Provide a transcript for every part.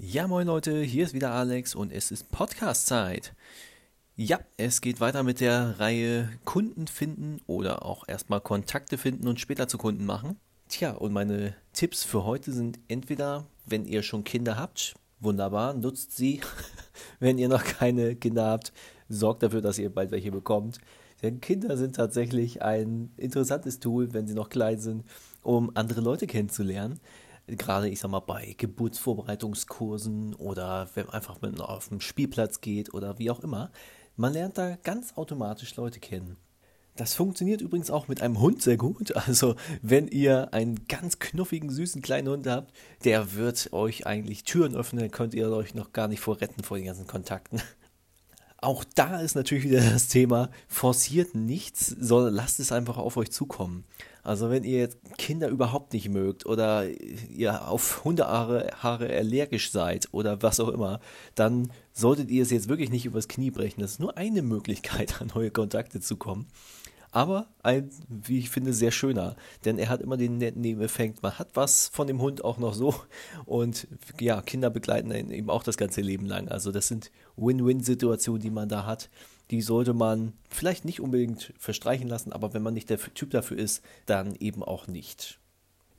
Ja, moin Leute, hier ist wieder Alex und es ist Podcast-Zeit. Ja, es geht weiter mit der Reihe Kunden finden oder auch erstmal Kontakte finden und später zu Kunden machen. Tja, und meine Tipps für heute sind entweder, wenn ihr schon Kinder habt, wunderbar, nutzt sie. wenn ihr noch keine Kinder habt, sorgt dafür, dass ihr bald welche bekommt. Denn Kinder sind tatsächlich ein interessantes Tool, wenn sie noch klein sind, um andere Leute kennenzulernen gerade ich sag mal bei Geburtsvorbereitungskursen oder wenn man einfach mit auf den Spielplatz geht oder wie auch immer, man lernt da ganz automatisch Leute kennen. Das funktioniert übrigens auch mit einem Hund sehr gut. Also, wenn ihr einen ganz knuffigen, süßen kleinen Hund habt, der wird euch eigentlich Türen öffnen, könnt ihr euch noch gar nicht vorretten vor den ganzen Kontakten. Auch da ist natürlich wieder das Thema, forciert nichts, sondern lasst es einfach auf euch zukommen. Also wenn ihr Kinder überhaupt nicht mögt oder ihr auf Hundehaare Haare allergisch seid oder was auch immer, dann solltet ihr es jetzt wirklich nicht übers Knie brechen. Das ist nur eine Möglichkeit, an neue Kontakte zu kommen aber ein, wie ich finde, sehr schöner, denn er hat immer den netten Nebeneffekt, man hat was von dem Hund auch noch so und ja, Kinder begleiten ihn eben auch das ganze Leben lang. Also das sind Win-Win-Situationen, die man da hat. Die sollte man vielleicht nicht unbedingt verstreichen lassen, aber wenn man nicht der Typ dafür ist, dann eben auch nicht.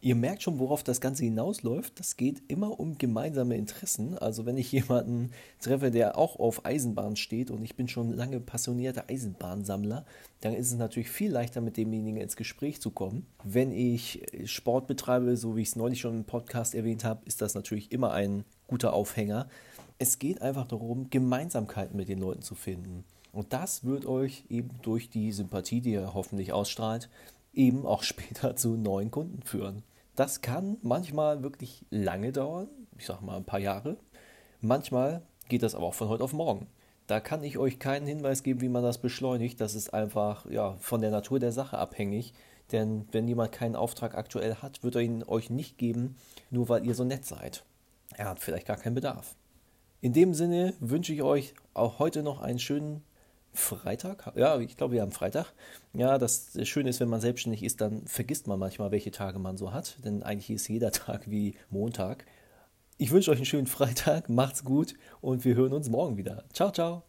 Ihr merkt schon, worauf das Ganze hinausläuft. Das geht immer um gemeinsame Interessen. Also wenn ich jemanden treffe, der auch auf Eisenbahn steht und ich bin schon lange passionierter Eisenbahnsammler, dann ist es natürlich viel leichter, mit demjenigen ins Gespräch zu kommen. Wenn ich Sport betreibe, so wie ich es neulich schon im Podcast erwähnt habe, ist das natürlich immer ein guter Aufhänger. Es geht einfach darum, Gemeinsamkeiten mit den Leuten zu finden. Und das wird euch eben durch die Sympathie, die ihr hoffentlich ausstrahlt, eben auch später zu neuen Kunden führen. Das kann manchmal wirklich lange dauern, ich sage mal ein paar Jahre. Manchmal geht das aber auch von heute auf morgen. Da kann ich euch keinen Hinweis geben, wie man das beschleunigt. Das ist einfach ja, von der Natur der Sache abhängig. Denn wenn jemand keinen Auftrag aktuell hat, wird er ihn euch nicht geben, nur weil ihr so nett seid. Er hat vielleicht gar keinen Bedarf. In dem Sinne wünsche ich euch auch heute noch einen schönen Freitag? Ja, ich glaube, wir haben Freitag. Ja, das Schöne ist, wenn man selbstständig ist, dann vergisst man manchmal, welche Tage man so hat. Denn eigentlich ist jeder Tag wie Montag. Ich wünsche euch einen schönen Freitag, macht's gut und wir hören uns morgen wieder. Ciao, ciao.